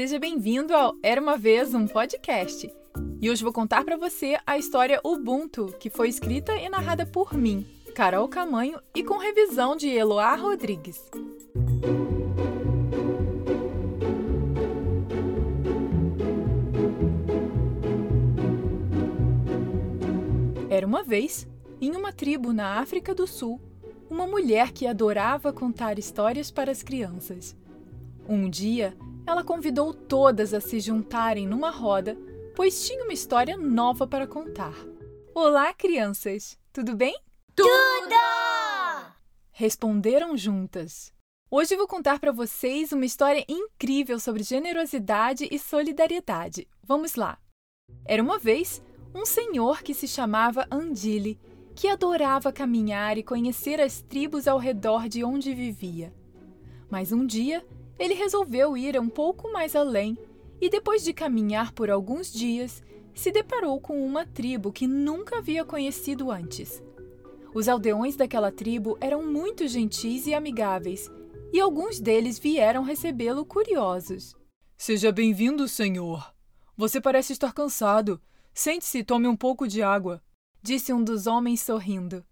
seja bem-vindo ao Era uma vez um podcast. E hoje vou contar para você a história Ubuntu, que foi escrita e narrada por mim, Carol Camanho, e com revisão de Eloá Rodrigues. Era uma vez, em uma tribo na África do Sul, uma mulher que adorava contar histórias para as crianças. Um dia, ela convidou todas a se juntarem numa roda, pois tinha uma história nova para contar. Olá, crianças! Tudo bem? Tudo! Responderam juntas. Hoje vou contar para vocês uma história incrível sobre generosidade e solidariedade. Vamos lá! Era uma vez um senhor que se chamava Andile, que adorava caminhar e conhecer as tribos ao redor de onde vivia. Mas um dia ele resolveu ir um pouco mais além e, depois de caminhar por alguns dias, se deparou com uma tribo que nunca havia conhecido antes. Os aldeões daquela tribo eram muito gentis e amigáveis, e alguns deles vieram recebê-lo curiosos. Seja bem-vindo, senhor. Você parece estar cansado. Sente-se e tome um pouco de água, disse um dos homens sorrindo.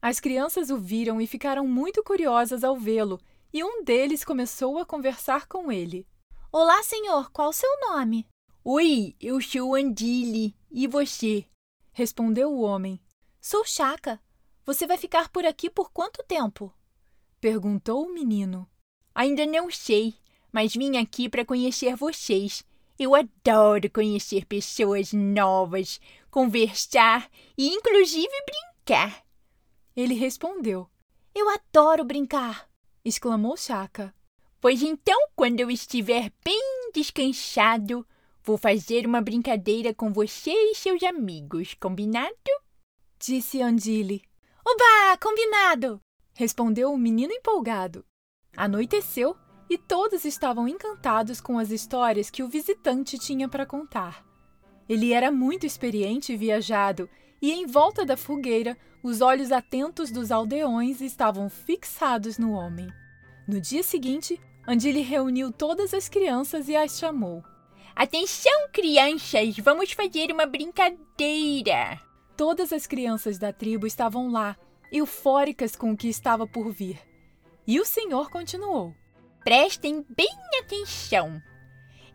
As crianças o viram e ficaram muito curiosas ao vê-lo e um deles começou a conversar com ele. Olá, senhor, qual seu nome? Oi, eu sou Andile. E você? Respondeu o homem. Sou Chaca. Você vai ficar por aqui por quanto tempo? Perguntou o menino. Ainda não sei, mas vim aqui para conhecer vocês. Eu adoro conhecer pessoas novas, conversar e inclusive brincar. Ele respondeu. Eu adoro brincar exclamou Chaka. Pois então, quando eu estiver bem descansado, vou fazer uma brincadeira com você e seus amigos, combinado? Disse Andile. Oba, combinado! Respondeu o menino empolgado. Anoiteceu e todos estavam encantados com as histórias que o visitante tinha para contar. Ele era muito experiente e viajado, e em volta da fogueira, os olhos atentos dos aldeões estavam fixados no homem. No dia seguinte, Andile reuniu todas as crianças e as chamou. Atenção, crianças! Vamos fazer uma brincadeira! Todas as crianças da tribo estavam lá, eufóricas com o que estava por vir. E o senhor continuou: Prestem bem atenção!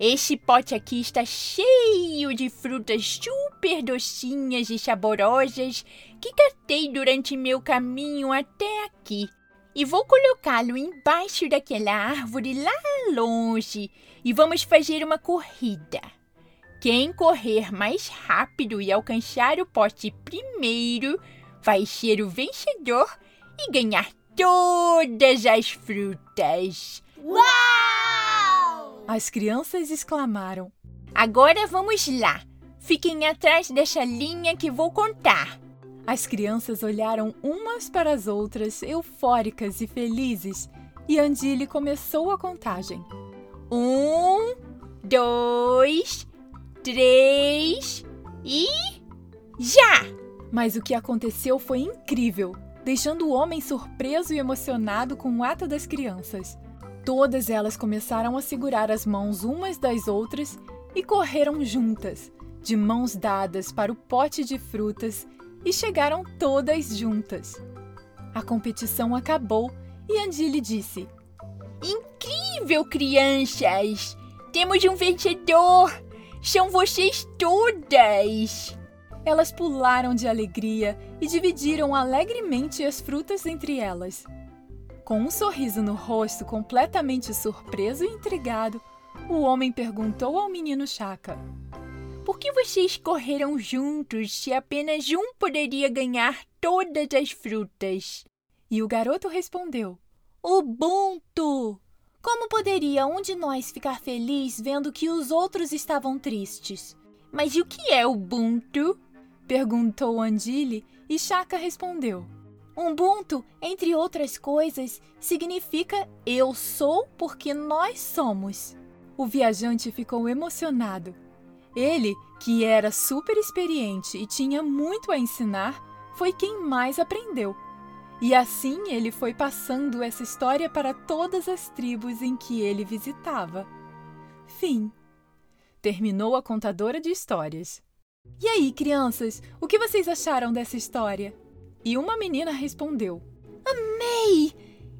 Esse pote aqui está cheio de frutas super docinhas e saborosas que catei durante meu caminho até aqui. E vou colocá-lo embaixo daquela árvore lá longe e vamos fazer uma corrida. Quem correr mais rápido e alcançar o pote primeiro vai ser o vencedor e ganhar todas as frutas. Uau! As crianças exclamaram: Agora vamos lá! Fiquem atrás dessa linha que vou contar. As crianças olharam umas para as outras, eufóricas e felizes, e Andile começou a contagem. Um, dois, três e. Já! Mas o que aconteceu foi incrível, deixando o homem surpreso e emocionado com o ato das crianças. Todas elas começaram a segurar as mãos umas das outras e correram juntas, de mãos dadas para o pote de frutas e chegaram todas juntas. A competição acabou e Andile disse: Incrível, crianças! Temos um vencedor! São vocês todas! Elas pularam de alegria e dividiram alegremente as frutas entre elas. Com um sorriso no rosto, completamente surpreso e intrigado, o homem perguntou ao menino Chaka: Por que vocês correram juntos se apenas um poderia ganhar todas as frutas? E o garoto respondeu: Ubuntu! Como poderia um de nós ficar feliz vendo que os outros estavam tristes? Mas o que é Ubuntu? perguntou Andile e Chaka respondeu: Ubuntu, entre outras coisas, significa eu sou porque nós somos. O viajante ficou emocionado. Ele, que era super experiente e tinha muito a ensinar, foi quem mais aprendeu. E assim ele foi passando essa história para todas as tribos em que ele visitava. Fim. Terminou a contadora de histórias. E aí, crianças, o que vocês acharam dessa história? E uma menina respondeu: Amei!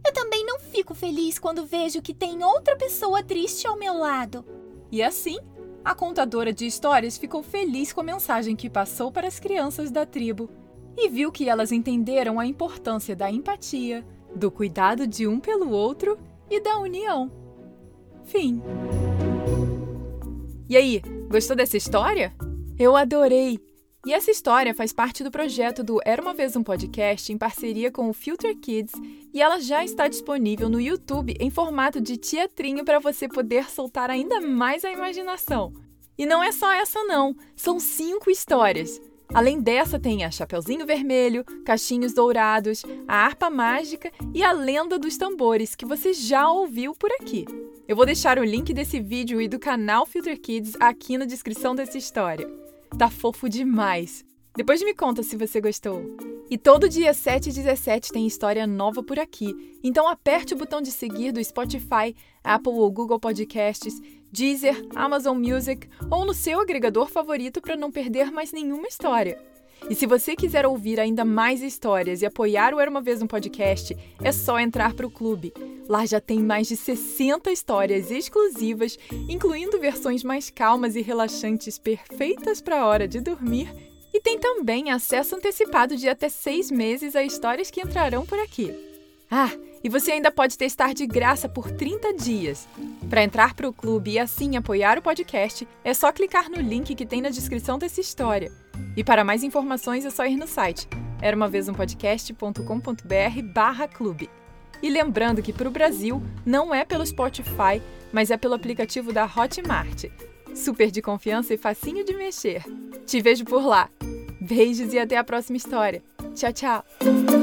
Eu também não fico feliz quando vejo que tem outra pessoa triste ao meu lado. E assim, a contadora de histórias ficou feliz com a mensagem que passou para as crianças da tribo e viu que elas entenderam a importância da empatia, do cuidado de um pelo outro e da união. Fim. E aí, gostou dessa história? Eu adorei! E essa história faz parte do projeto do Era uma Vez um Podcast em parceria com o Filter Kids e ela já está disponível no YouTube em formato de teatrinho para você poder soltar ainda mais a imaginação. E não é só essa não, são cinco histórias. Além dessa tem a Chapeuzinho Vermelho, Cachinhos Dourados, a Harpa Mágica e a Lenda dos Tambores, que você já ouviu por aqui. Eu vou deixar o link desse vídeo e do canal Filter Kids aqui na descrição dessa história. Tá fofo demais. Depois me conta se você gostou. E todo dia 7 e 17 tem história nova por aqui. Então aperte o botão de seguir do Spotify, Apple ou Google Podcasts, Deezer, Amazon Music ou no seu agregador favorito para não perder mais nenhuma história. E se você quiser ouvir ainda mais histórias e apoiar o Era uma Vez um Podcast, é só entrar para o clube. Lá já tem mais de 60 histórias exclusivas, incluindo versões mais calmas e relaxantes perfeitas para a hora de dormir. E tem também acesso antecipado de até seis meses a histórias que entrarão por aqui. Ah, e você ainda pode testar de graça por 30 dias. Para entrar para o clube e assim apoiar o podcast, é só clicar no link que tem na descrição dessa história. E para mais informações é só ir no site era uma vez um barra clube. E lembrando que para o Brasil não é pelo Spotify, mas é pelo aplicativo da Hotmart. Super de confiança e facinho de mexer. Te vejo por lá. Beijos e até a próxima história. Tchau, tchau!